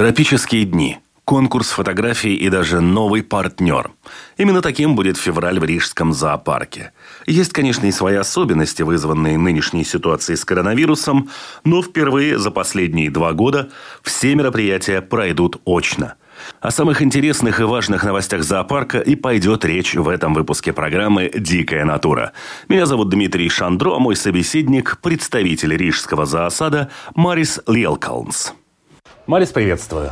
Тропические дни – конкурс фотографий и даже новый партнер. Именно таким будет февраль в Рижском зоопарке. Есть, конечно, и свои особенности, вызванные нынешней ситуацией с коронавирусом, но впервые за последние два года все мероприятия пройдут очно. О самых интересных и важных новостях зоопарка и пойдет речь в этом выпуске программы «Дикая натура». Меня зовут Дмитрий Шандро, а мой собеседник – представитель рижского зоосада Марис Лелкалнс. Марис, приветствую.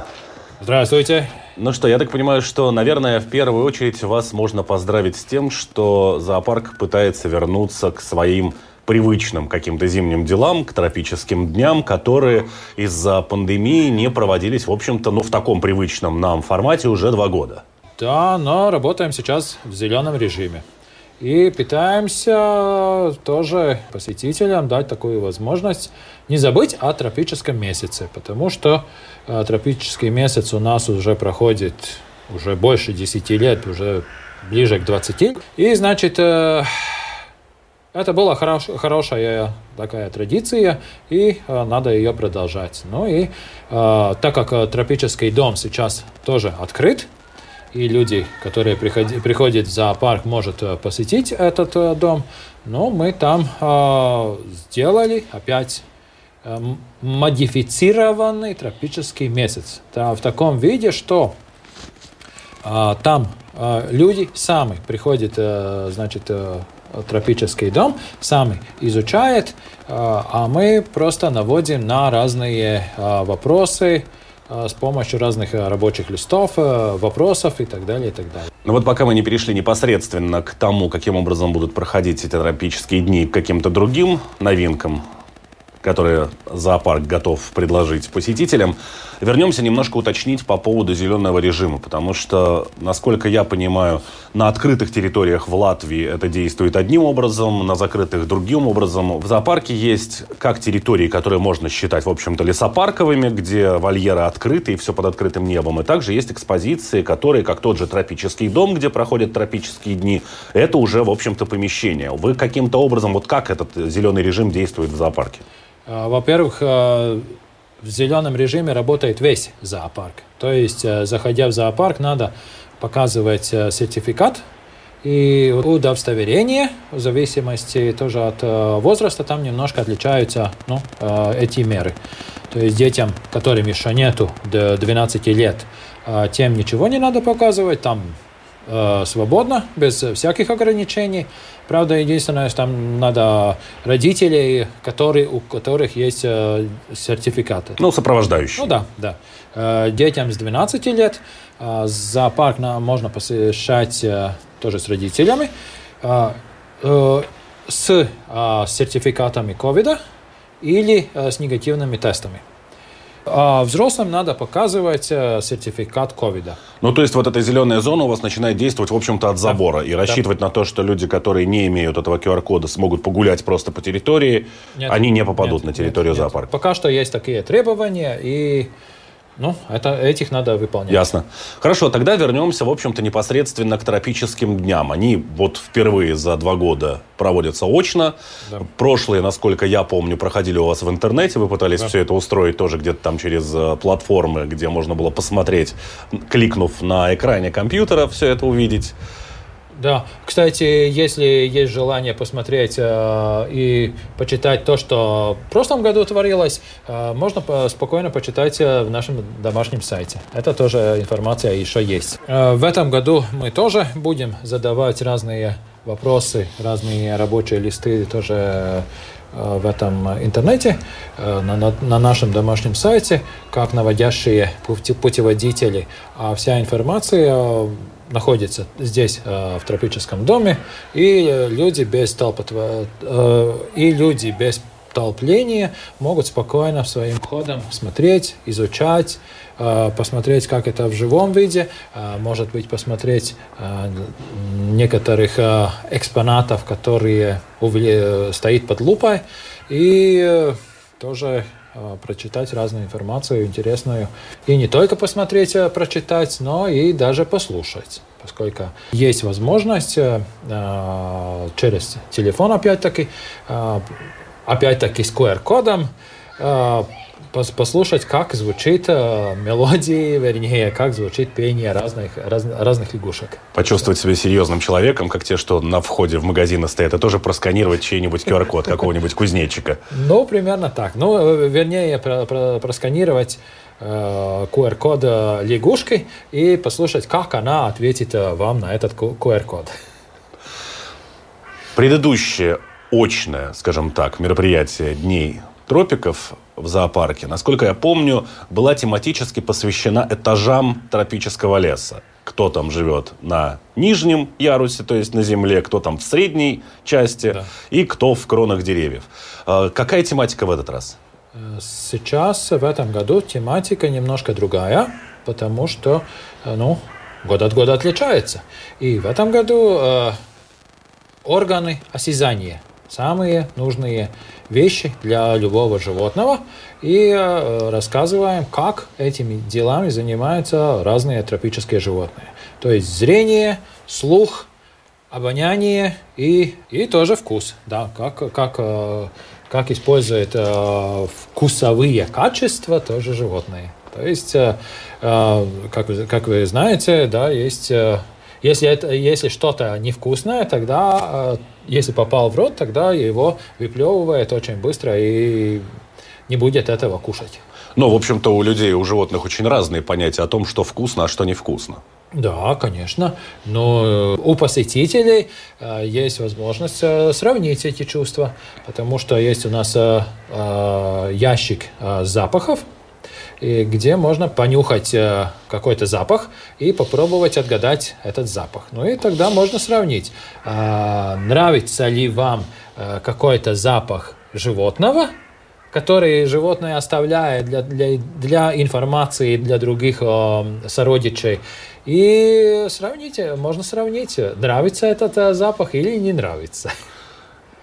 Здравствуйте. Ну что, я так понимаю, что, наверное, в первую очередь вас можно поздравить с тем, что зоопарк пытается вернуться к своим привычным каким-то зимним делам, к тропическим дням, которые из-за пандемии не проводились, в общем-то, ну, в таком привычном нам формате уже два года. Да, но работаем сейчас в зеленом режиме. И пытаемся тоже посетителям дать такую возможность не забыть о тропическом месяце, потому что э, тропический месяц у нас уже проходит уже больше 10 лет, уже ближе к 20. И, значит, э, это была хорош, хорошая такая традиция, и э, надо ее продолжать. Ну и так как тропический дом сейчас тоже открыт, и люди, которые приходи, приходят в зоопарк, могут э, посетить этот э, дом. Но мы там э, сделали опять э, модифицированный тропический месяц. Да, в таком виде, что э, там э, люди сами приходят, э, значит, э, тропический дом, сами изучают, э, а мы просто наводим на разные вопросы, с помощью разных э, рабочих листов, э, вопросов и так далее, и так далее. Ну вот пока мы не перешли непосредственно к тому, каким образом будут проходить эти тропические дни, к каким-то другим новинкам, которые зоопарк готов предложить посетителям, вернемся немножко уточнить по поводу зеленого режима, потому что, насколько я понимаю, на открытых территориях в Латвии это действует одним образом, на закрытых другим образом. В зоопарке есть как территории, которые можно считать, в общем-то, лесопарковыми, где вольеры открыты и все под открытым небом, и также есть экспозиции, которые, как тот же тропический дом, где проходят тропические дни, это уже, в общем-то, помещение. Вы каким-то образом, вот как этот зеленый режим действует в зоопарке? А, во-первых, а, в зеленом режиме работает весь зоопарк. То есть, э, заходя в зоопарк, надо показывать э, сертификат и удостоверение, в зависимости тоже от э, возраста, там немножко отличаются ну, эти меры. То есть детям, которым еще нету до 12 лет, тем ничего не надо показывать, там свободно, без всяких ограничений. Правда, единственное, что там надо родителей, которые, у которых есть э, сертификаты. Ну, сопровождающие. Ну да, да. Э, детям с 12 лет э, зоопарк можно посещать э, тоже с родителями. Э, э, с э, сертификатами ковида или э, с негативными тестами. А взрослым надо показывать э, сертификат ковида. Ну, то есть вот эта зеленая зона у вас начинает действовать, в общем-то, от забора. Да. И рассчитывать да. на то, что люди, которые не имеют этого QR-кода, смогут погулять просто по территории, нет, они не попадут нет, на территорию нет, зоопарка. Нет. Пока что есть такие требования, и ну, это, этих надо выполнять. Ясно. Хорошо, тогда вернемся, в общем-то, непосредственно к тропическим дням. Они вот впервые за два года проводятся очно. Да. Прошлые, насколько я помню, проходили у вас в интернете. Вы пытались да. все это устроить тоже где-то там через э, платформы, где можно было посмотреть, кликнув на экране компьютера, все это увидеть. Да, кстати, если есть желание посмотреть э, и почитать то, что в прошлом году творилось, э, можно по спокойно почитать э, в нашем домашнем сайте. Это тоже информация еще есть. Э, в этом году мы тоже будем задавать разные вопросы, разные рабочие листы тоже э, в этом интернете, э, на, на, на нашем домашнем сайте, как наводящие путеводители. А вся информация находится здесь, э, в тропическом доме, и люди без толпотва, э, и люди без толпление, могут спокойно своим ходом смотреть, изучать, э, посмотреть, как это в живом виде, э, может быть, посмотреть э, некоторых экспонатов, которые стоит под лупой, и тоже прочитать разную информацию интересную. И не только посмотреть, прочитать, но и даже послушать поскольку есть возможность э, через телефон, опять-таки, опять-таки с QR-кодом, э, послушать, как звучит э, мелодии, вернее, как звучит пение разных, раз, разных лягушек. Почувствовать себя серьезным человеком, как те, что на входе в магазины стоят, и тоже просканировать чей-нибудь QR-код какого-нибудь кузнечика. Ну, примерно так. Ну, вернее, просканировать э, QR-код лягушкой и послушать, как она ответит вам на этот QR-код. Предыдущее очное, скажем так, мероприятие Дней тропиков в зоопарке, насколько я помню, была тематически посвящена этажам тропического леса. Кто там живет на нижнем ярусе, то есть на земле, кто там в средней части да. и кто в кронах деревьев. А, какая тематика в этот раз? Сейчас, в этом году, тематика немножко другая, потому что, ну, год от года отличается. И в этом году э, органы осязания самые нужные вещи для любого животного и э, рассказываем, как этими делами занимаются разные тропические животные. То есть зрение, слух, обоняние и, и тоже вкус. Да, как, как, э, как используют э, вкусовые качества тоже животные. То есть, как, как вы знаете, да, есть если, это, если что-то невкусное, тогда, если попал в рот, тогда его выплевывает очень быстро и не будет этого кушать. Ну, в общем-то, у людей, у животных очень разные понятия о том, что вкусно, а что невкусно. Да, конечно. Но э, у посетителей э, есть возможность сравнить эти чувства, потому что есть у нас ящик запахов, где можно понюхать э, какой-то запах и попробовать отгадать этот запах. Ну и тогда можно сравнить, а, нравится ли вам э, какой-то запах животного, который животное оставляет для, для, для информации для других э, сородичей. И сравните, можно сравнить, нравится этот запах или не нравится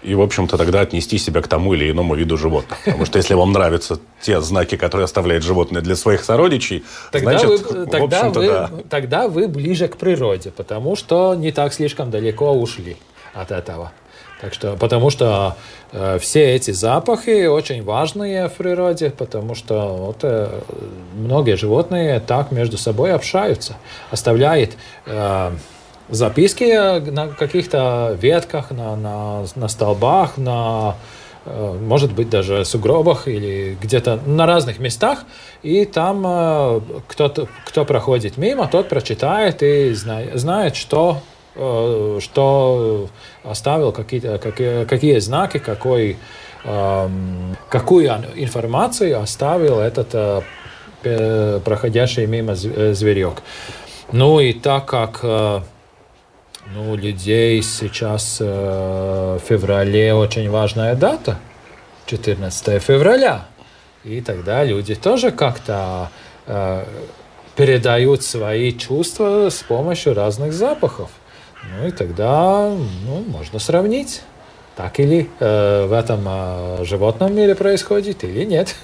и, в общем-то, тогда отнести себя к тому или иному виду животных. Потому что если вам нравятся те знаки, которые оставляет животное для своих сородичей, тогда значит, вы, тогда, вы, да. тогда вы ближе к природе, потому что не так слишком далеко ушли от этого. Так что, потому что э, все эти запахи очень важные в природе, потому что вот, э, многие животные так между собой общаются, оставляют э, записки на каких-то ветках, на, на, на столбах, на, э, может быть, даже сугробах или где-то на разных местах. И там э, кто-то, кто проходит мимо, тот прочитает и знает, знает что, э, что оставил, какие, какие, какие знаки, какой, эм, какую информацию оставил этот проходящий мимо зверек. Ну и так как ну, людей сейчас э, в феврале очень важная дата, 14 февраля. И тогда люди тоже как-то э, передают свои чувства с помощью разных запахов. Ну и тогда ну, можно сравнить, так или э, в этом э, животном мире происходит или нет.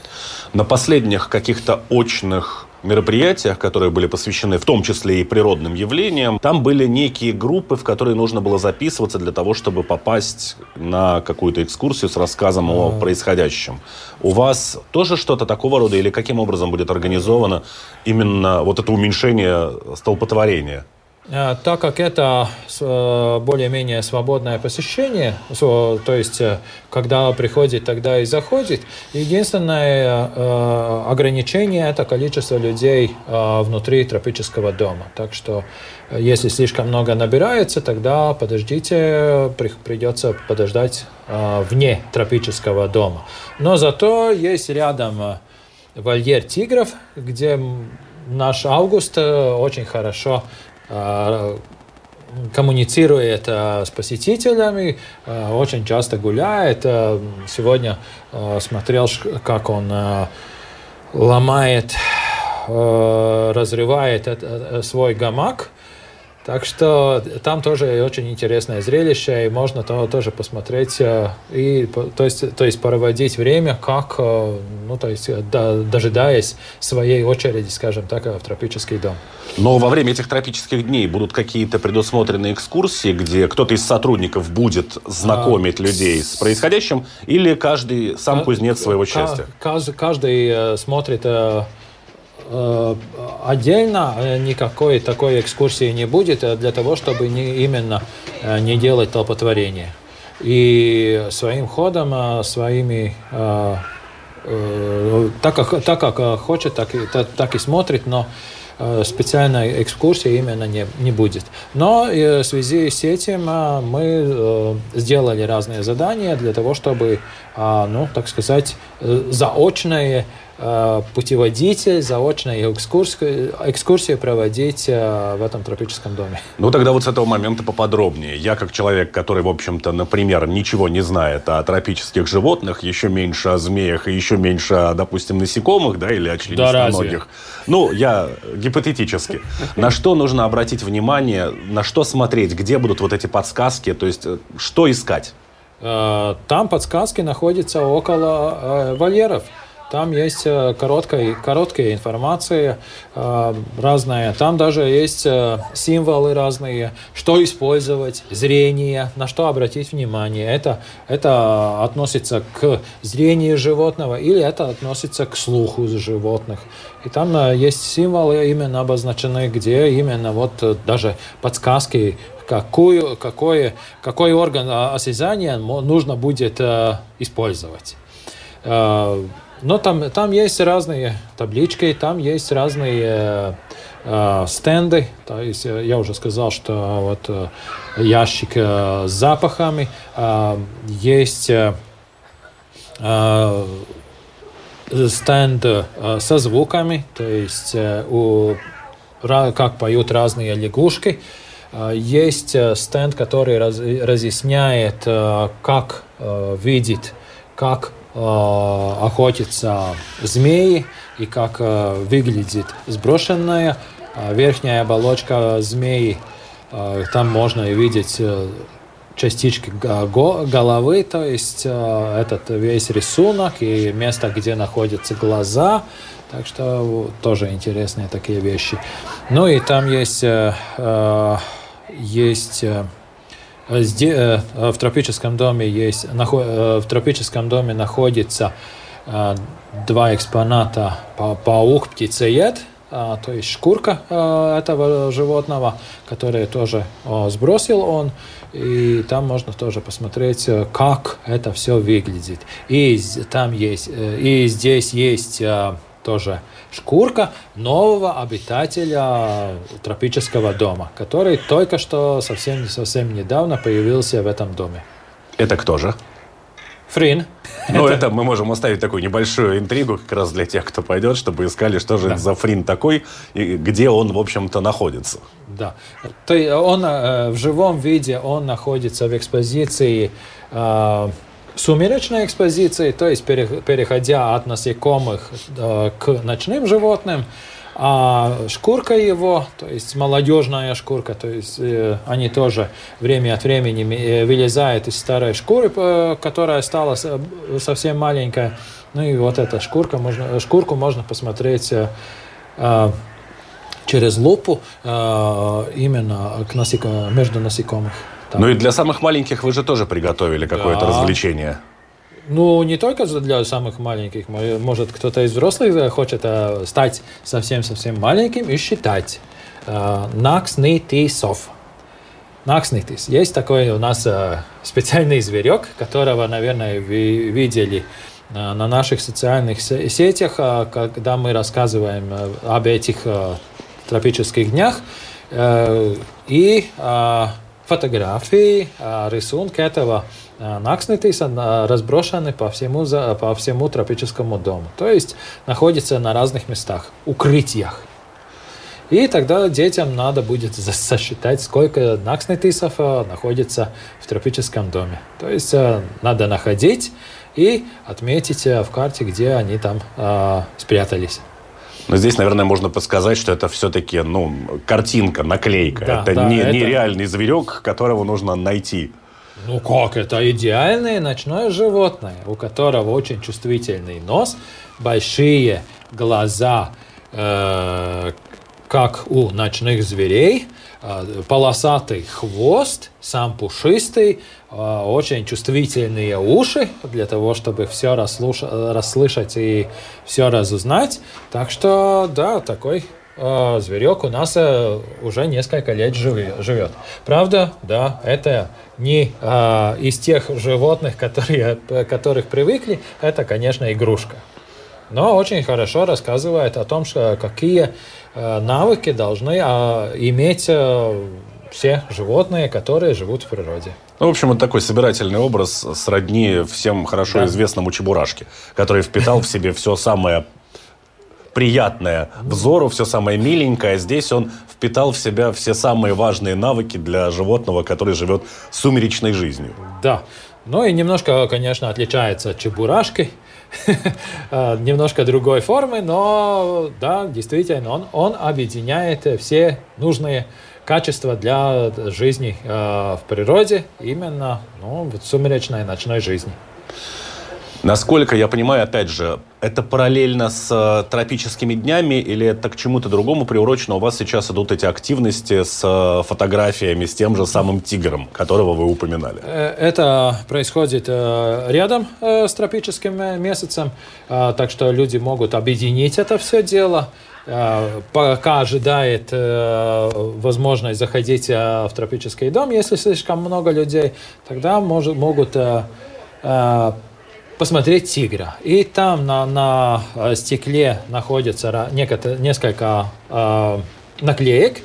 На последних каких-то очных мероприятиях, которые были посвящены в том числе и природным явлениям, там были некие группы, в которые нужно было записываться для того, чтобы попасть на какую-то экскурсию с рассказом о происходящем. У вас тоже что-то такого рода или каким образом будет организовано именно вот это уменьшение столпотворения? Э, так как это э, более-менее свободное посещение, то есть э, когда приходит, тогда и заходит, единственное ограничение – это количество людей внутри тропического дома. Так что если слишком много набирается, тогда подождите, придется подождать вне тропического дома. Но зато есть рядом вольер тигров, где наш август очень хорошо а, коммуницирует с посетителями, очень часто гуляет. Сегодня смотрел, как он ломает, разрывает свой гамак так что там тоже очень интересное зрелище, и можно то, тоже посмотреть э, и то есть, то есть проводить время, как, э, ну, то есть, дожидаясь своей очереди, скажем так, в тропический дом. Но во время этих тропических дней будут какие-то предусмотренные экскурсии, где кто-то из сотрудников будет знакомить а, людей с происходящим, или каждый сам кузнец своего счастья? Каждый, каждый э, смотрит отдельно э, никакой такой экскурсии не будет э, для того, чтобы не, именно не делать толпотворение. И своим ходом, своими так как, так как хочет, так и, так, так и смотрит, но специальной экскурсии именно не, не будет. Но в связи с этим мы сделали разные задания для того, чтобы, ну, так сказать, заочные Э, путеводитель, заочная экскурсия, экскурсия проводить э, в этом тропическом доме. Ну, тогда вот с этого момента поподробнее. Я, как человек, который, в общем-то, например, ничего не знает о тропических животных, еще меньше о змеях и еще меньше о, допустим, насекомых, да, или о членистоногих. Да ну, я гипотетически. На что нужно обратить внимание, на что смотреть, где будут вот эти подсказки, то есть э, что искать? Там подсказки находятся около вольеров. Там есть э, короткая, короткая информация э, разная. Там даже есть э, символы разные, что использовать, зрение, на что обратить внимание. Это, это относится к зрению животного или это относится к слуху животных. И там есть символы именно обозначены, где именно вот даже подсказки какую, какой, какой орган осязания нужно будет использовать. Но там, там есть разные таблички, там есть разные э, стенды. То есть э, я уже сказал, что вот э, ящик э, с запахами, э, есть э, э, стенд э, со звуками, то есть э, у, как поют разные лягушки. Э, есть стенд, который раз, разъясняет, как видит, как Э, охотятся змеи и как э, выглядит сброшенная э, верхняя оболочка змеи. Там можно видеть частички головы, то есть этот весь рисунок и место, где находятся глаза. Так что тоже интересные такие вещи. Ну и там есть, есть Э, э, в тропическом доме есть, э, в тропическом доме находится два экспоната паук птицеед, то есть шкурка этого животного, которую тоже сбросил он, и там можно тоже посмотреть, как это все выглядит. И там есть, и здесь есть тоже шкурка нового обитателя тропического дома, который только что совсем, совсем недавно появился в этом доме. Это кто же? Фрин. Ну, это... это мы можем оставить такую небольшую интригу как раз для тех, кто пойдет, чтобы искали, что же да. за Фрин такой и где он, в общем-то, находится. Да. То есть он э, в живом виде, он находится в экспозиции э, сумеречной экспозиции, то есть переходя от насекомых э, к ночным животным, а шкурка его, то есть молодежная шкурка, то есть э, они тоже время от времени э, вылезают из старой шкуры, э, которая стала совсем маленькая. Ну и вот эта шкурка, можно, шкурку можно посмотреть э, через лупу э, именно к насеко, между насекомых. Там. Ну и для самых маленьких вы же тоже приготовили какое-то да. развлечение. Ну, не только для самых маленьких. Может, кто-то из взрослых хочет э, стать совсем-совсем маленьким и считать. Э, Накснитисов. Накснитис. Есть такой у нас э, специальный зверек, которого, наверное, вы видели на наших социальных сетях, когда мы рассказываем об этих тропических днях. И фотографии, рисунки этого Накснитиса разброшены по всему, по всему тропическому дому. То есть находятся на разных местах, укрытиях. И тогда детям надо будет сосчитать, сколько накснетисов находится в тропическом доме. То есть надо находить и отметить в карте, где они там спрятались. Но здесь, наверное, можно подсказать, что это все-таки ну, картинка, наклейка. Да, это, да, не, это не реальный зверек, которого нужно найти. Ну как, это идеальное ночное животное, у которого очень чувствительный нос, большие глаза, э, как у ночных зверей, э, полосатый хвост, сам пушистый, очень чувствительные уши для того, чтобы все расслуш... расслышать и все разузнать. Так что, да, такой э, зверек у нас э, уже несколько лет живет. Правда, да, это не э, из тех животных, которые, которых привыкли, это, конечно, игрушка. Но очень хорошо рассказывает о том, что какие э, навыки должны э, иметь э, все животные, которые живут в природе. Ну, в общем, вот такой собирательный образ сродни всем хорошо да. известному Чебурашке, который впитал в себе все самое приятное взору, все самое миленькое. Здесь он впитал в себя все самые важные навыки для животного, который живет сумеречной жизнью. Да. Ну и немножко, конечно, отличается от чебурашки. А, немножко другой формы, но да, действительно, он, он объединяет все нужные качества для жизни э, в природе, именно ну, в сумеречной ночной жизни. Насколько я понимаю, опять же, это параллельно с э, тропическими днями или это к чему-то другому приурочено? У вас сейчас идут эти активности с э, фотографиями, с тем же самым тигром, которого вы упоминали? Э, это происходит рядом с тропическим месяцем, так что люди могут объединить это все дело. Пока ожидает возможность заходить в тропический дом, если слишком много людей, тогда может, могут посмотреть тигра. И там на, на э, стекле находится несколько э, наклеек,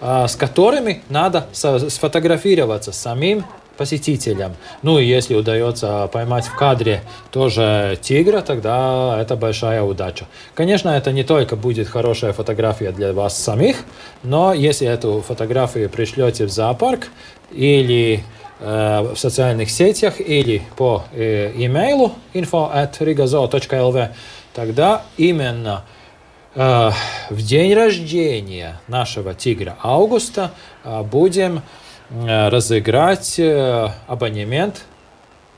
э, с которыми надо сфотографироваться самим посетителям. Ну и если удается поймать в кадре тоже тигра, тогда это большая удача. Конечно, это не только будет хорошая фотография для вас самих, но если эту фотографию пришлете в зоопарк или Э, в социальных сетях или по э, имейлу info at rigazo.lv, тогда именно э, в день рождения нашего тигра Августа будем разыграть абонемент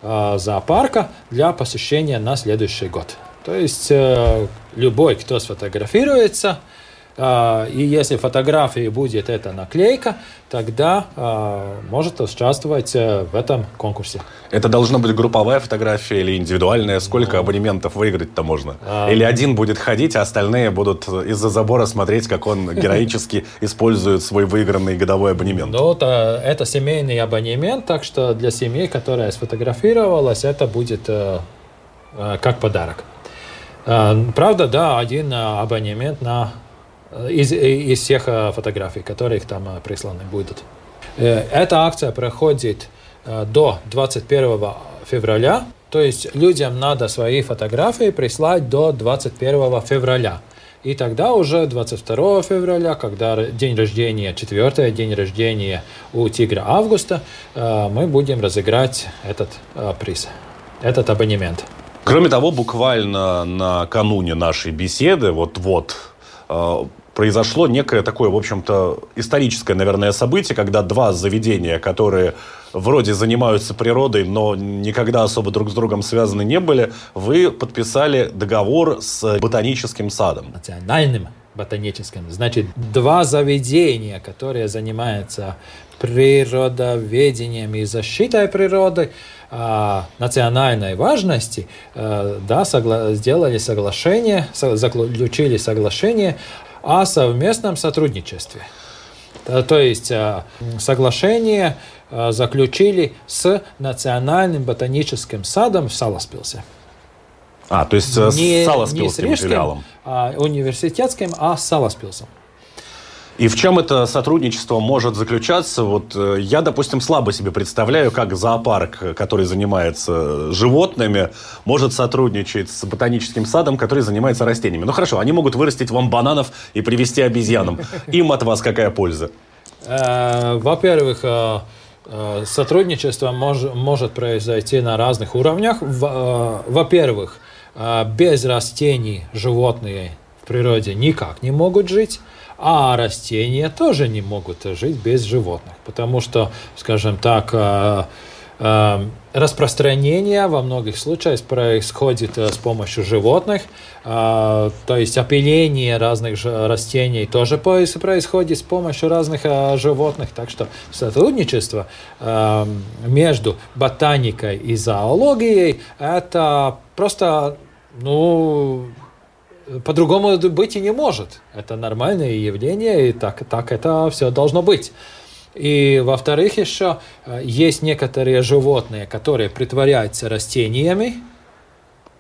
зоопарка для посещения на следующий год. То есть любой, кто сфотографируется, и если фотографии будет эта наклейка, тогда а, может участвовать э, в этом конкурсе. Это должна быть групповая фотография или индивидуальная? Сколько ну, абонементов выиграть-то можно? А... Или один будет ходить, а остальные будут из-за забора смотреть, как он героически использует свой выигранный годовой абонемент? Ну, это, это семейный абонемент, так что для семьи, которая сфотографировалась, это будет э, э, как подарок. Правда, да, один абонемент на из, из всех э, фотографий, которые там э, присланы будут. Э, эта акция проходит до 21 февраля, то есть людям надо свои фотографии прислать до 21 февраля. И тогда уже 22 февраля, когда день рождения, четвертый день рождения у Тигра Августа, мы будем разыграть этот приз, этот абонемент. Кроме того, буквально накануне нашей беседы, вот-вот, произошло некое такое, в общем-то, историческое, наверное, событие, когда два заведения, которые вроде занимаются природой, но никогда особо друг с другом связаны не были, вы подписали договор с ботаническим садом. Национальным ботаническим. Значит, два заведения, которые занимаются природоведением и защитой природы, национальной важности, а, да, согла- сделали соглашение, заключили соглашение о совместном сотрудничестве. То есть э, соглашение э, заключили с Национальным ботаническим садом в Саласпилсе. А, то есть э, не, с Саласпилским не с Рижским, филиалом. А университетским, а с Саласпилсом. И в чем это сотрудничество может заключаться? Вот э, я, допустим, слабо себе представляю, как зоопарк, который занимается животными, может сотрудничать с ботаническим садом, который занимается растениями. Ну хорошо, они могут вырастить вам бананов и привезти обезьянам. Им от вас какая польза? Э, во-первых, э, сотрудничество может произойти на разных уровнях. Во-первых, без растений животные в природе никак не могут жить. А растения тоже не могут жить без животных, потому что, скажем так, э, э, распространение во многих случаях происходит э, с помощью животных, то есть опыление разных растений тоже происходит с помощью разных животных. Так что сотрудничество между ботаникой и зоологией это просто ну, по-другому быть и не может. Это нормальное явление, и так, так это все должно быть. И во-вторых, еще э, есть некоторые животные, которые притворяются растениями,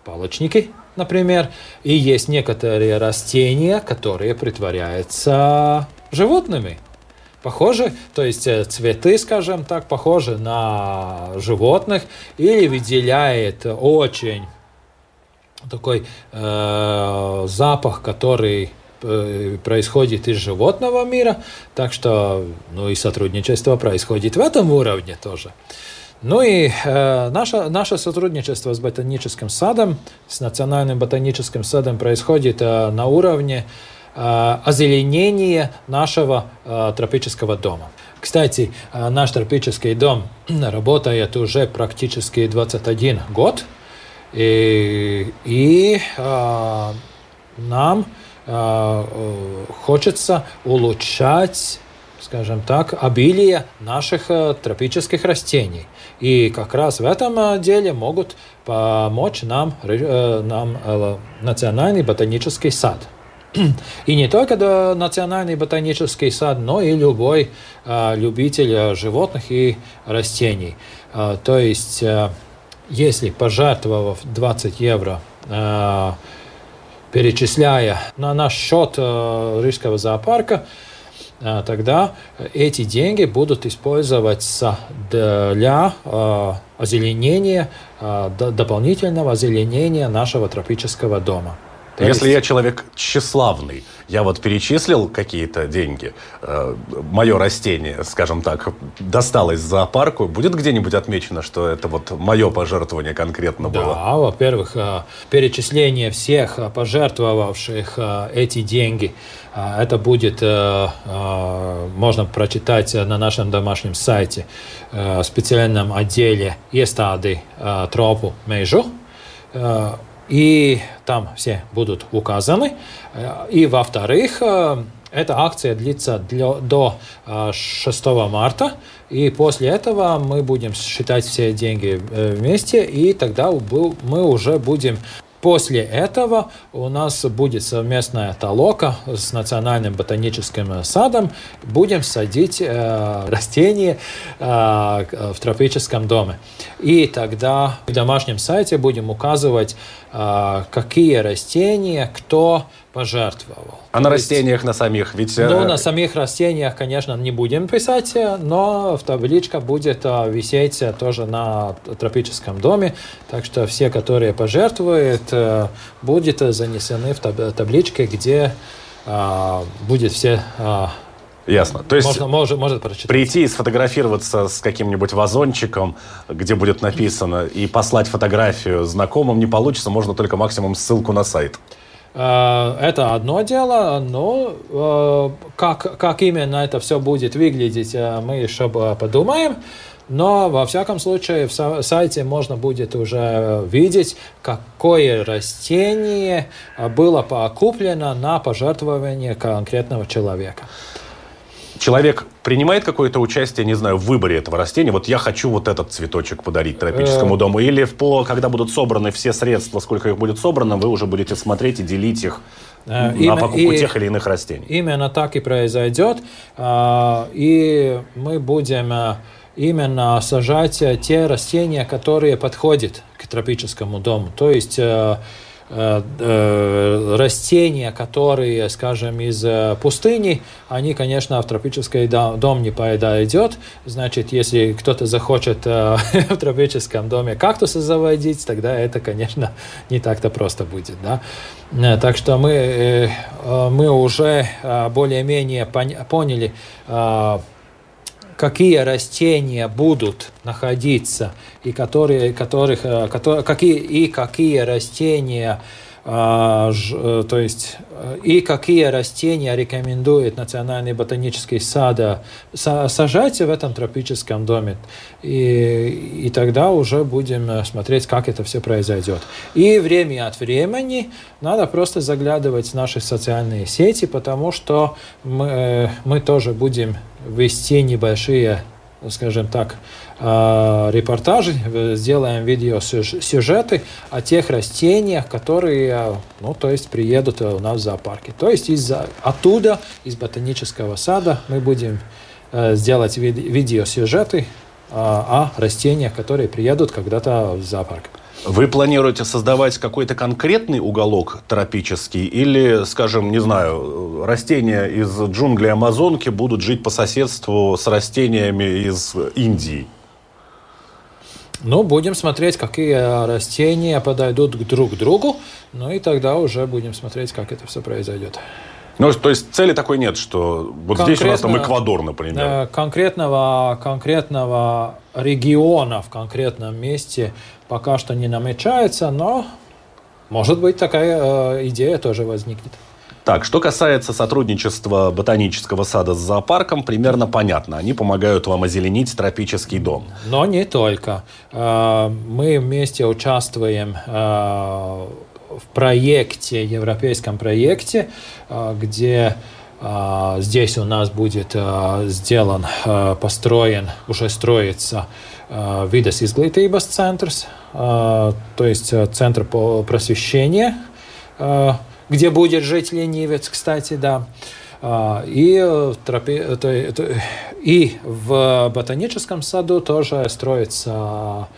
палочники, например, и есть некоторые растения, которые притворяются животными. Похожи, то есть э, цветы, скажем так, похожи на животных или выделяет очень такой э, запах, который э, происходит из животного мира, так что ну и сотрудничество происходит в этом уровне тоже. Ну и э, наше, наше сотрудничество с ботаническим садом, с Национальным ботаническим садом происходит э, на уровне э, озеленения нашего э, тропического дома. Кстати, э, наш тропический дом работает уже практически 21 год – и, и а, нам а, хочется улучшать скажем так, обилие наших а, тропических растений. И как раз в этом а, деле могут помочь нам, э, нам э, Национальный ботанический сад. И не только Национальный ботанический сад, но и любой любитель животных и растений. То есть если пожертвовав 20 евро, э, перечисляя на наш счет э, Рижского зоопарка, э, тогда эти деньги будут использоваться для озеленения, дополнительного озеленения нашего тропического дома. Если есть... я человек тщеславный, я вот перечислил какие-то деньги, э, мое растение, скажем так, досталось зоопарку, будет где-нибудь отмечено, что это вот мое пожертвование конкретно было? Да, во-первых, э, перечисление всех пожертвовавших э, эти деньги, э, это будет, можно прочитать на нашем домашнем сайте, в специальном отделе «Иestādi тропу межу», и там все будут указаны. И во-вторых, э, эта акция длится для, до 6 э, марта, и после этого мы будем считать все деньги э, вместе, и тогда мы уже будем После этого у нас будет совместная толока с Национальным ботаническим садом. Будем садить э, растения э, в тропическом доме. И тогда в домашнем сайте будем указывать, э, какие растения кто пожертвовал. А на растениях на самих? Ведь... Э, ну, на самих растениях, конечно, не будем писать, но в табличка будет э, висеть тоже на тропическом доме. Так что все, которые пожертвуют, э, будут занесены в табличке, где будет все Ясно. То есть можно, может, может прийти и сфотографироваться с каким-нибудь вазончиком, где будет написано, и послать фотографию знакомым не получится, можно только максимум ссылку на сайт. Э, это одно дело, но э, как, как именно это все будет выглядеть, э, мы еще подумаем. Но, во всяком случае, в сайте можно будет уже видеть, какое растение было куплено на пожертвование конкретного человека человек принимает какое-то участие, не знаю, в выборе этого растения? Вот я хочу вот этот цветочек подарить тропическому э. дому. Или по, когда будут собраны все средства, сколько их будет собрано, вы уже будете смотреть и делить их э, на покупку тех или иных растений. Именно так и произойдет. А, и мы будем э, именно сажать те растения, которые подходят к тропическому дому. То есть растения, которые, скажем, из пустыни, они, конечно, в тропический дом не подойдет. Значит, если кто-то захочет в тропическом доме кактусы заводить, тогда это, конечно, не так-то просто будет. Да? Так что мы, мы уже более-менее поняли, какие растения будут находиться и которые, которых, э, которые, какие, и какие растения то есть и какие растения рекомендует Национальный ботанический сад сажать в этом тропическом доме. И, и тогда уже будем э, смотреть, как это все произойдет. И время от времени надо просто заглядывать в наши социальные сети, потому что мы, мы тоже будем вести небольшие, скажем так, а, репортажи, сделаем видеосюжеты о тех растениях, которые, ну, то есть, приедут у нас в зоопарке. То есть, из оттуда, из ботанического сада, мы будем э, сделать видеосюжеты о растениях, которые приедут когда-то в зоопарк. Вы планируете создавать какой-то конкретный уголок тропический или, скажем, не знаю, растения из джунглей Амазонки будут жить по соседству с растениями из Индии? Ну, будем смотреть, какие растения подойдут друг к другу, ну и тогда уже будем смотреть, как это все произойдет. Ну, то есть цели такой нет, что вот здесь у нас там Эквадор, например. Э, конкретного, конкретного региона в конкретном месте пока что не намечается, но может быть такая э, идея тоже возникнет. Так, что касается сотрудничества ботанического сада с зоопарком, примерно понятно. Они помогают вам озеленить тропический дом. Но не только. Э, мы вместе участвуем в проекте, европейском проекте, э, где э, здесь у нас будет э, сделан, построен, уже строится Видес изглитības центrs, то есть центр по просвещению, где будет жить ленивец, кстати, да. И, и в ботаническом саду тоже строится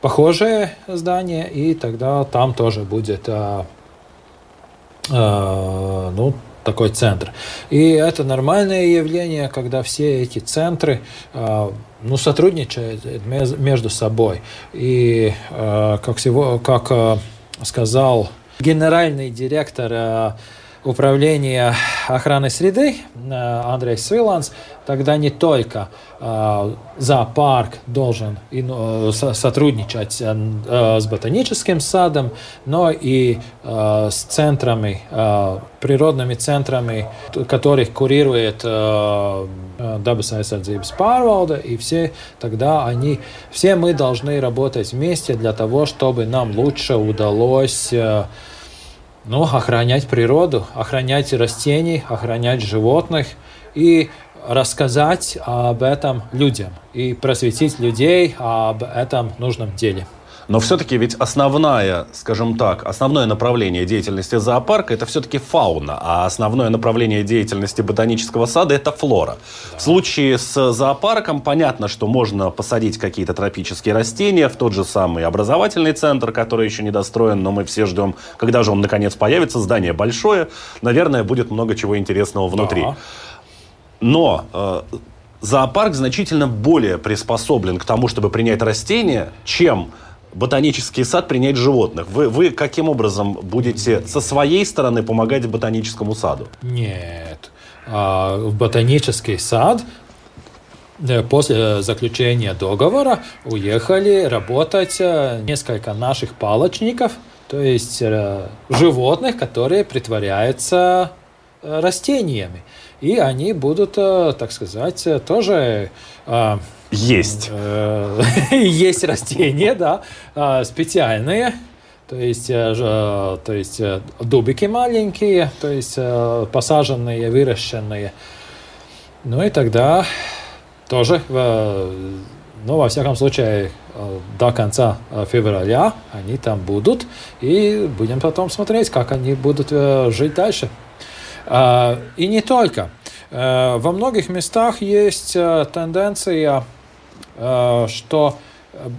похожее здание, и тогда там тоже будет э, э, ну, такой центр. И это нормальное явление, когда все эти центры ну, сотрудничают между собой. И как, всего, как сказал генеральный директор э, управления охраны среды э, Андрей Свиланс, тогда не только э, зоопарк должен э, сотрудничать с ботаническим садом, но и с центрами, природными центрами, которых курирует Dabas aizsardzības pārvalde, и все тогда они, все мы должны работать вместе для того, чтобы нам лучше удалось ну, охранять природу, охранять растений, охранять животных и рассказать об этом людям и просветить людей об этом нужном деле. Но все-таки ведь основная, скажем так, основное направление деятельности зоопарка это все-таки фауна, а основное направление деятельности ботанического сада это флора. В случае с зоопарком понятно, что можно посадить какие-то тропические растения в тот же самый образовательный центр, который еще не достроен, но мы все ждем, когда же он наконец появится. Здание большое, наверное, будет много чего интересного внутри. Да. Но э, зоопарк значительно более приспособлен к тому, чтобы принять растения, чем ботанический сад принять животных. Вы, вы каким образом будете со своей стороны помогать ботаническому саду? Нет. А, в ботанический сад э, после заключения договора уехали работать э, несколько наших палочников, то есть э, животных, которые притворяются растениями. И они будут, так сказать, тоже есть. Э, есть растения, да, специальные. То есть, э, то есть э, дубики маленькие, то есть посаженные, выращенные. Ну и тогда тоже, ну, во всяком случае, до конца февраля они там будут. И будем потом смотреть, как они будут жить дальше. А, и не только. Во многих местах есть тенденция Э, что э,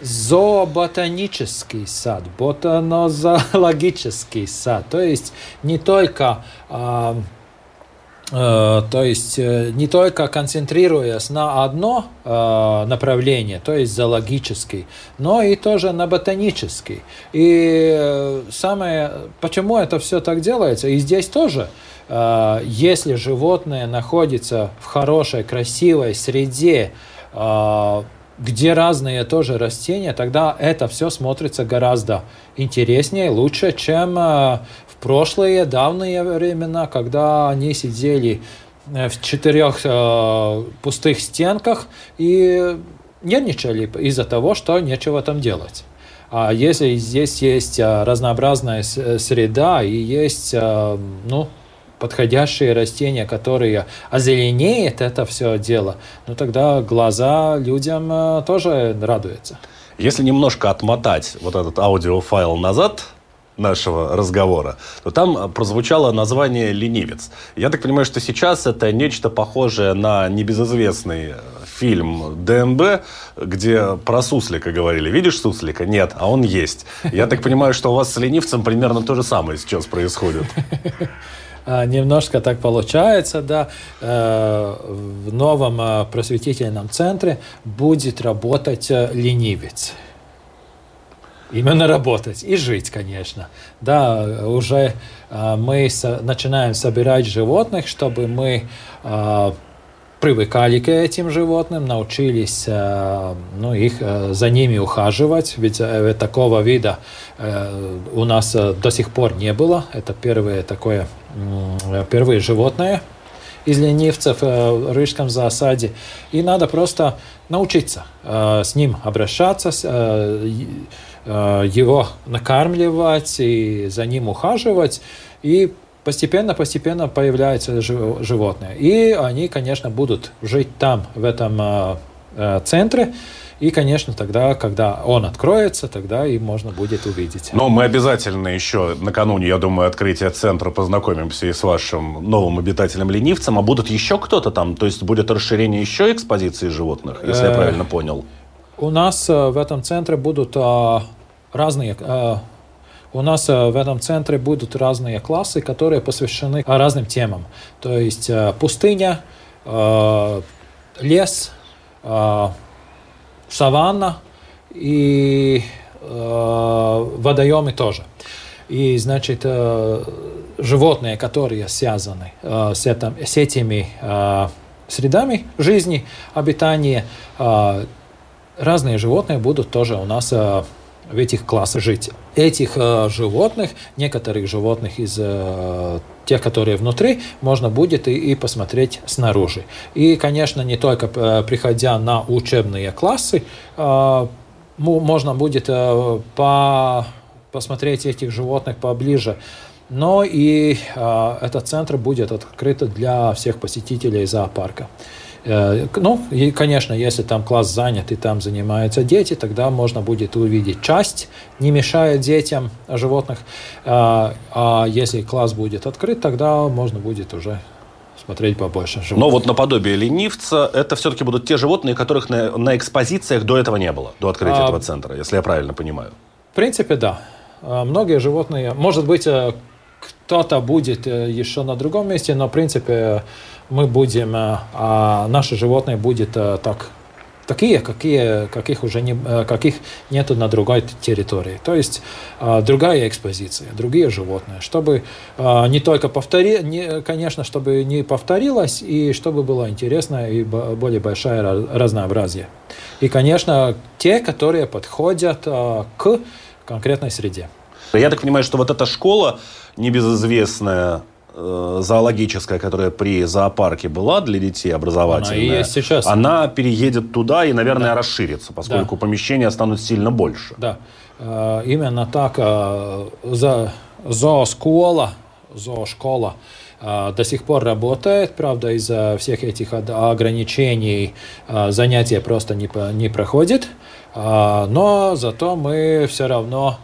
зооботанический сад, ботанозоологический сад. То есть не только э, Э, то есть э, не только концентрируясь на одно э, направление, то есть зоологический, но и тоже на ботанический. И самое, почему это все так делается, и здесь тоже, если животное находится в хорошей, красивой среде, где разные тоже растения, тогда это все смотрится гораздо интереснее, лучше, чем прошлые давние времена, когда они сидели э, в четырех э, пустых стенках и нервничали из-за того, что нечего там делать. А если здесь есть э, разнообразная среда и есть э, ну, подходящие растения, которые озеленеют это все дело, ну тогда глаза людям тоже радуются. Если немножко отмотать вот этот аудиофайл назад, нашего разговора, то там прозвучало название «Ленивец». Я так понимаю, что сейчас это нечто похожее на небезызвестный э, фильм ДНБ, где про суслика говорили. Видишь суслика? Нет, а он есть. Я так понимаю, что у вас с ленивцем примерно то же самое сейчас происходит. А, немножко так получается, да. Э, в новом э, просветительном центре будет работать ленивец именно работать и жить, конечно. Да, уже э, мы со, начинаем собирать животных, чтобы мы э, привыкали к этим животным, научились э, ну, их, э, за ними ухаживать, ведь э, такого вида э, у нас э, до сих пор не было. Это первое такое, первые животные из ленивцев э, в Рижском засаде. И надо просто научиться с ним обращаться, его накармливать и за ним ухаживать. И постепенно-постепенно появляются животные. И они, конечно, будут жить там, в этом э, э, центре. И, конечно, тогда, когда он откроется, тогда и можно будет увидеть. Но мы обязательно еще накануне, я думаю, открытия центра познакомимся и с вашим новым обитателем-ленивцем. А будут еще кто-то там? То есть будет расширение еще экспозиции животных, если я правильно понял? У нас в этом центре будут разные у нас в этом центре будут разные классы, которые посвящены разным темам. То есть пустыня, лес, саванна и водоемы тоже. И, значит, животные, которые связаны с, этим, с этими средами жизни, обитания, разные животные будут тоже у нас в этих классах жить. Этих э, животных, некоторых животных из э, тех, которые внутри, можно будет и, и посмотреть снаружи. И, конечно, не только э, приходя на учебные классы, э, можно будет э, по, посмотреть этих животных поближе. Но и э, этот центр будет открыт для всех посетителей зоопарка. Э, ну, и, конечно, если там класс занят и там занимаются дети, тогда можно будет увидеть часть, не мешая детям животных. А, а если класс будет открыт, тогда можно будет уже смотреть побольше животных. Но вот наподобие ленивца, это все-таки будут те животные, которых на, на экспозициях до этого не было, до открытия а, этого центра, если я правильно понимаю. В принципе, да. А, многие животные, может быть, э, кто-то будет э, еще на другом месте, но, в принципе, мы будем, э, а наши животные будут э, так такие, какие, каких уже не, каких нету на другой территории. То есть другая экспозиция, другие животные, чтобы не только повтори, не, конечно, чтобы не повторилось и чтобы было интересно и более большое разнообразие. И, конечно, те, которые подходят к конкретной среде. Я так понимаю, что вот эта школа небезызвестная Э, зоологическая, которая при зоопарке была для детей образовательная, она, и есть сейчас. она переедет туда и, наверное, да. расширится, поскольку да. помещения станут сильно больше. Да, э, именно так э, за зоошкола, зоошкола до сих пор работает, правда, из-за всех этих ограничений занятия просто не, не проходит, но зато мы все равно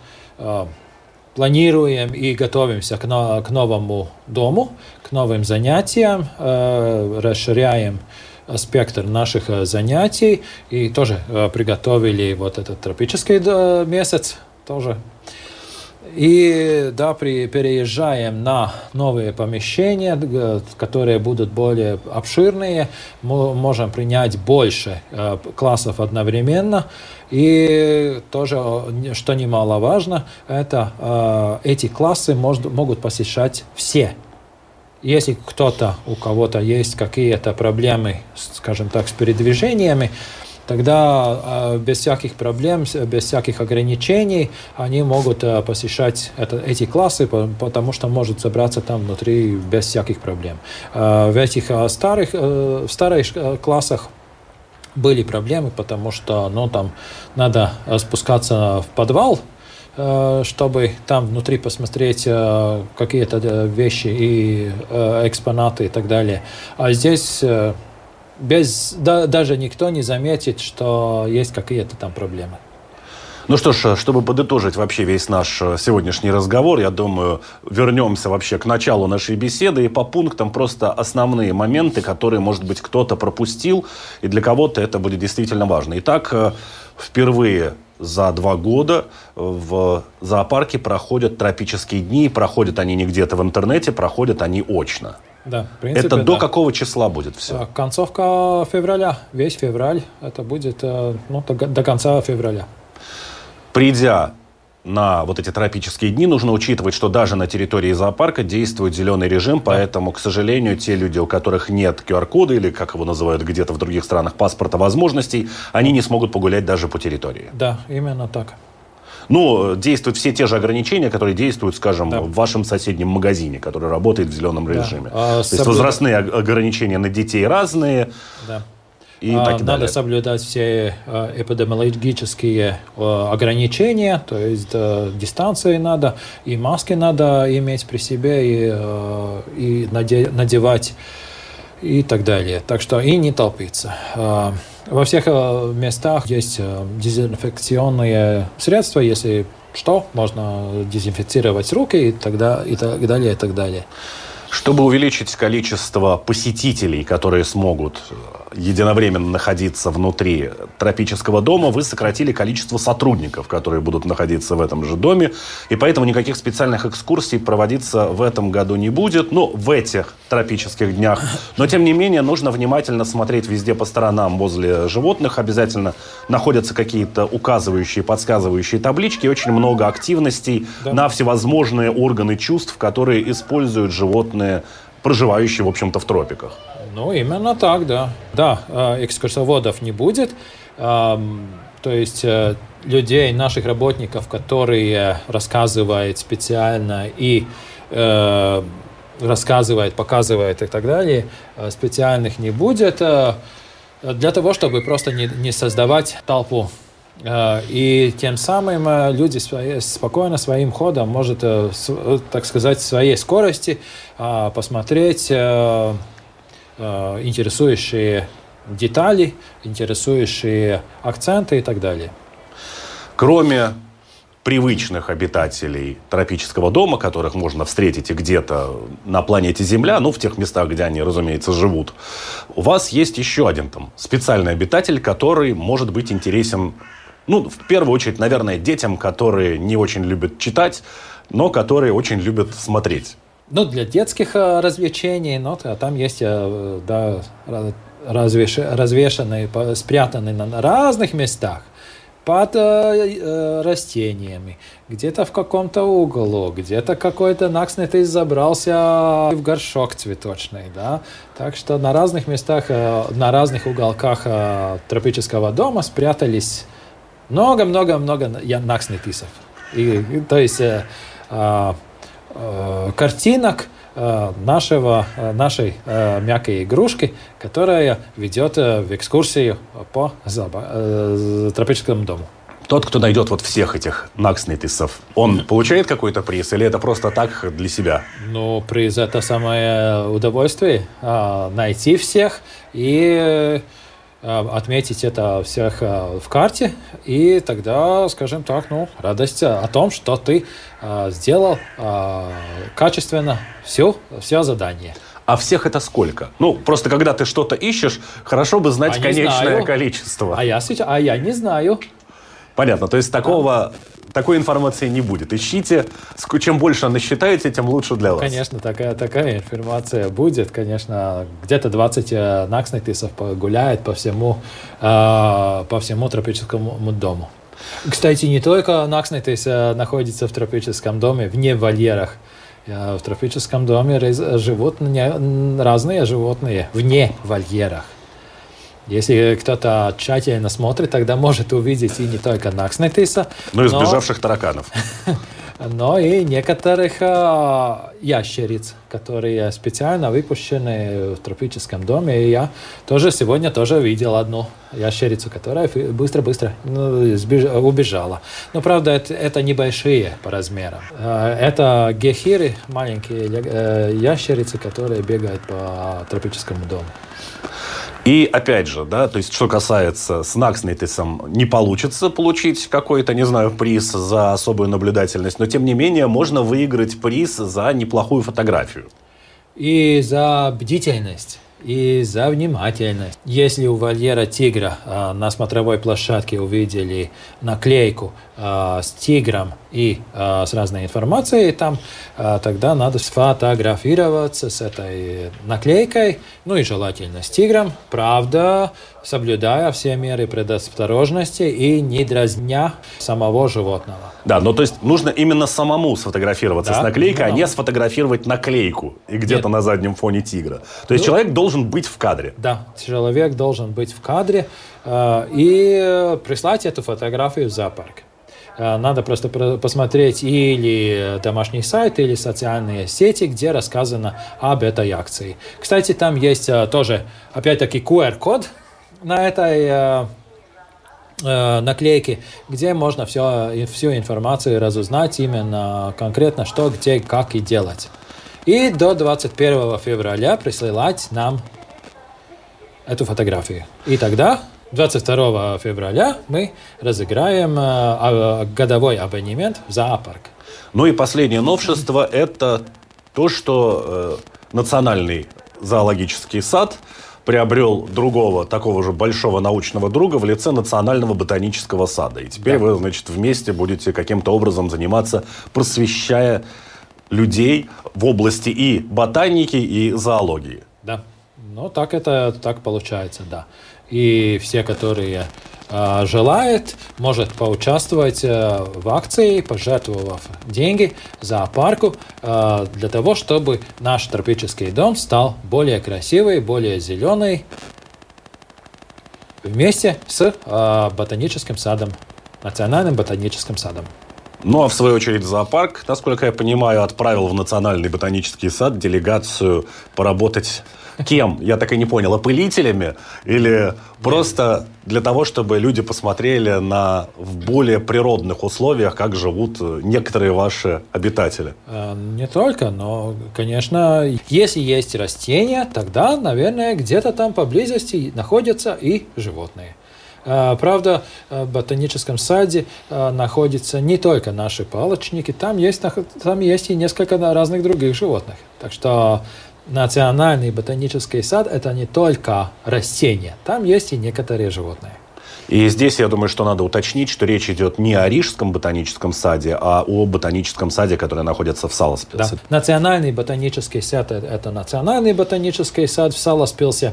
планируем и готовимся к, к новому дому, к новым занятиям, э, расширяем спектр наших занятий и тоже приготовили вот этот тропический месяц тоже и да, при, переезжаем на новые помещения, которые будут более обширные, мы можем принять больше э, классов одновременно. И тоже, что немаловажно, это э, эти классы может, могут посещать все. Если кто-то, у кого-то есть какие-то проблемы, скажем так, с передвижениями, тогда а, без всяких проблем, без всяких ограничений они могут э, посещать это, эти классы, потому что может собраться там внутри без всяких проблем. А, в этих э, старых, э, в старых классах были проблемы, потому что ну, там надо спускаться в подвал, чтобы там внутри посмотреть какие-то вещи и экспонаты и так далее. А здесь без, да, даже никто не заметит, что есть какие-то там проблемы. Ну что ж, чтобы подытожить вообще весь наш э, сегодняшний разговор, я думаю, вернемся вообще к началу нашей беседы и по пунктам просто основные моменты, которые, может быть, кто-то пропустил, и для кого-то это будет действительно важно. Итак, э, впервые за два года в зоопарке проходят тропические дни, проходят они не где-то в интернете, проходят они очно. Да, в принципе, это до да. какого числа будет все? А, концовка февраля, весь февраль, это будет э, ну, до, до конца февраля. Придя на вот эти тропические дни, нужно учитывать, что даже на территории зоопарка действует зеленый режим, поэтому, к сожалению, те люди, у которых нет QR-кода или, как его называют где-то в других странах, паспорта возможностей, они не смогут погулять даже по территории. Да, именно так. Ну, действуют все те же ограничения, которые действуют, скажем, да. в вашем соседнем магазине, который работает в зеленом да. режиме. А, То есть возрастные ограничения на детей разные. Да. И а, так далее. Надо соблюдать все а, эпидемиологические а, ограничения, то есть а, дистанции надо, и маски надо иметь при себе, и, и надевать и так далее. Так что и не толпиться. Во всех э, местах есть э, дезинфекционные средства, если что, можно дезинфицировать руки и, тогда, и так далее, и так далее. Чтобы увеличить количество посетителей, которые смогут э, единовременно находиться внутри тропического дома, вы сократили количество сотрудников, которые будут находиться в этом же доме, и поэтому никаких специальных экскурсий проводиться в этом году не будет, ну, в этих тропических днях. Но, тем не менее, нужно внимательно смотреть везде по сторонам возле животных, обязательно находятся какие-то указывающие, подсказывающие таблички, очень много активностей да. на всевозможные органы чувств, которые используют животные, проживающие, в общем-то, в тропиках. Ну, именно так, да. Да, э, экскурсоводов не будет. То есть э, людей, наших работников, которые рассказывают специально и э, рассказывает, показывает и так далее, специальных не будет, для того, чтобы просто не, не создавать толпу. И тем самым люди спокойно своим ходом может, так сказать, своей скорости посмотреть интересующие детали, интересующие акценты и так далее. Кроме привычных обитателей тропического дома, которых можно встретить и где-то на планете Земля, ну, в тех местах, где они, разумеется, живут, у вас есть еще один там специальный обитатель, который может быть интересен, ну, в первую очередь, наверное, детям, которые не очень любят читать, но которые очень любят смотреть. Ну, для детских э, развлечений, но ну, там есть, э, да, развеш, развешенные, спрятанные на разных местах под э, растениями, где-то в каком-то углу, где-то какой-то накснутый забрался в горшок цветочный, да, так что на разных местах, э, на разных уголках э, тропического дома спрятались много-много-много накснутисов. И, и, то есть э, э, Э, картинок э, нашего, э, нашей мягкой игрушки, которая ведет в экскурсию по тропическому дому. Тот, кто найдет вот всех этих накснетисов, он получает какой-то приз или это просто так для себя? Ну, приз это самое удовольствие найти всех и отметить это всех э, в карте, и тогда, скажем так, ну, радость о том, что ты э, сделал качественно все, все задание. А всех это сколько? Ну, просто когда ты что-то ищешь, хорошо бы знать а конечное знаю. количество. А я а я не знаю. Понятно, то есть такого, такой информации не будет. Ищите, чем больше насчитаете, тем лучше для вас. Конечно, такая, такая информация будет. Конечно, где-то 20 э, накснетисов гуляет по всему, э, по всему тропическому дому. Кстати, не только накснетис э, находится в тропическом доме, вне вольерах. В тропическом доме живут разные животные вне вольерах. Если кто-то тщательно смотрит, тогда может увидеть и не только Накснетиса, но и сбежавших тараканов. Но и некоторых а, ящериц, которые специально выпущены в тропическом доме. И я тоже сегодня тоже видел одну ящерицу, которая быстро-быстро ну, убежала. Но правда, это, это небольшие по размерам. А, это гехиры, маленькие э, ящерицы, которые бегают по тропическому дому. И опять же, да, то есть что касается с Накснейтесом, не получится получить какой-то, не знаю, приз за особую наблюдательность, но тем не менее можно выиграть приз за неплохую фотографию. И за бдительность и за внимательность. Если у вольера тигра э, на смотровой площадке увидели наклейку э, с тигром и э, с разной информацией там, э, тогда надо сфотографироваться с этой наклейкой, ну и желательно с тигром, правда, соблюдая все меры предосторожности и не дразня самого животного. Да, ну то есть нужно именно самому сфотографироваться да, с наклейкой, а не сфотографировать наклейку и где-то на заднем фоне тигра. То есть ну, человек должен быть в кадре. Да, человек должен быть в кадре э, и прислать эту фотографию в зоопарк. Э, надо просто посмотреть или домашний сайт, или социальные сети, где рассказано об этой акции. Кстати, там есть э, тоже, опять-таки, QR-код на этой э, наклейки, где можно все, всю информацию разузнать именно конкретно, что, где, как и делать. И до 21 февраля присылать нам эту фотографию. И тогда 22 февраля мы разыграем э, а, годовой абонемент в зоопарк. Ну и последнее новшество – это то, что э, Национальный зоологический сад приобрел другого, такого же большого научного друга в лице Национального ботанического сада. И теперь да. вы, значит, вместе будете каким-то образом заниматься, просвещая людей в области и ботаники, и зоологии. Да, ну так это так получается, да и все, которые э, желают, может поучаствовать э, в акции, пожертвовав деньги зоопарку э, для того, чтобы наш тропический дом стал более красивый, более зеленый вместе с э, ботаническим садом, национальным ботаническим садом. Ну а в свою очередь зоопарк, насколько я понимаю, отправил в Национальный ботанический сад делегацию поработать Кем? Я так и не понял. Опылителями? Или просто для того, чтобы люди посмотрели на в более природных условиях, как живут некоторые ваши обитатели? А, не только, но, конечно, если есть растения, тогда, наверное, где-то там поблизости находятся и животные. А, правда, в ботаническом саде находятся не только наши палочники, там есть, там есть и несколько разных других животных. Так что Национальный ботанический сад – это не только растения, там есть и некоторые животные. И здесь, я думаю, что надо уточнить, что речь идет не о Рижском ботаническом саде, а о ботаническом саде, который находится в Саласпилсе. Да. Национальный ботанический сад – это национальный ботанический сад в Саласпилсе,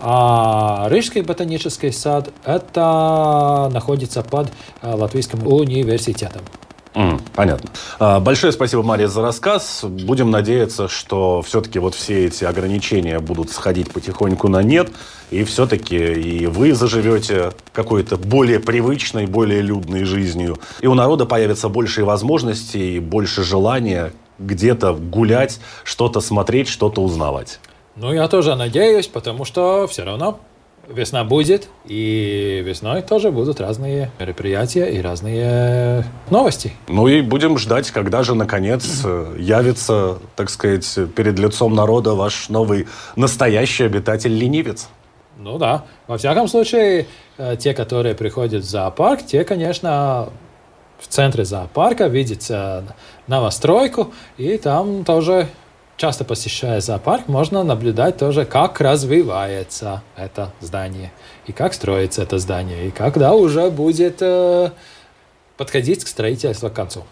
а Рижский ботанический сад – это находится под э, Латвийским университетом. Mm, понятно. А, большое спасибо, Мария, за рассказ. Будем надеяться, что все-таки вот все эти ограничения будут сходить потихоньку на нет, и все-таки и вы заживете какой-то более привычной, более людной жизнью, и у народа появится больше возможностей, больше желания где-то гулять, что-то смотреть, что-то узнавать. Ну, я тоже надеюсь, потому что все равно Весна будет, и весной тоже будут разные мероприятия и разные новости. Ну и будем ждать, когда же, наконец, э, явится, так сказать, перед лицом народа ваш новый настоящий обитатель-ленивец. Ну да. Во всяком случае, э, те, которые приходят в зоопарк, те, конечно, в центре зоопарка видят новостройку, и там тоже часто посещая зоопарк, можно наблюдать тоже, как развивается это здание, и как строится это здание, и когда уже будет э, подходить к строительству к концу.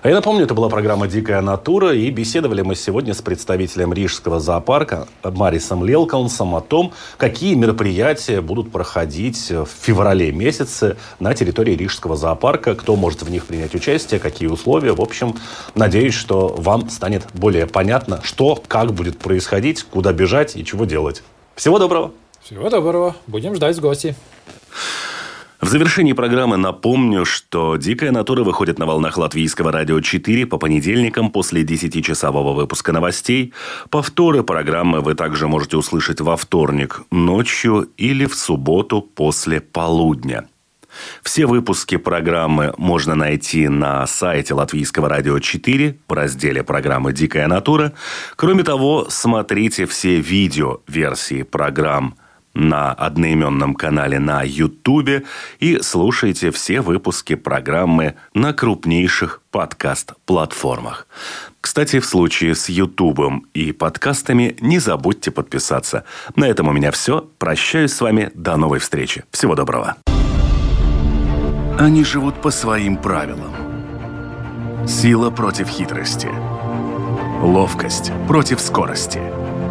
А я напомню, это была программа «Дикая натура», и беседовали мы сегодня с представителем Рижского зоопарка Марисом Лелконсом о том, какие мероприятия будут проходить в феврале месяце на территории Рижского зоопарка, кто может в них принять участие, какие условия. В общем, надеюсь, что вам станет более понятно, что, как будет происходить, куда бежать и чего делать. Всего доброго! Всего доброго! Будем ждать в гости! В завершении программы напомню, что «Дикая натура» выходит на волнах Латвийского радио 4 по понедельникам после 10-часового выпуска новостей. Повторы программы вы также можете услышать во вторник ночью или в субботу после полудня. Все выпуски программы можно найти на сайте Латвийского радио 4 в разделе программы «Дикая натура». Кроме того, смотрите все видео-версии программ – на одноименном канале на YouTube и слушайте все выпуски программы на крупнейших подкаст-платформах. Кстати, в случае с Ютубом и подкастами не забудьте подписаться. На этом у меня все. Прощаюсь с вами. До новой встречи. Всего доброго. Они живут по своим правилам. Сила против хитрости. Ловкость против скорости –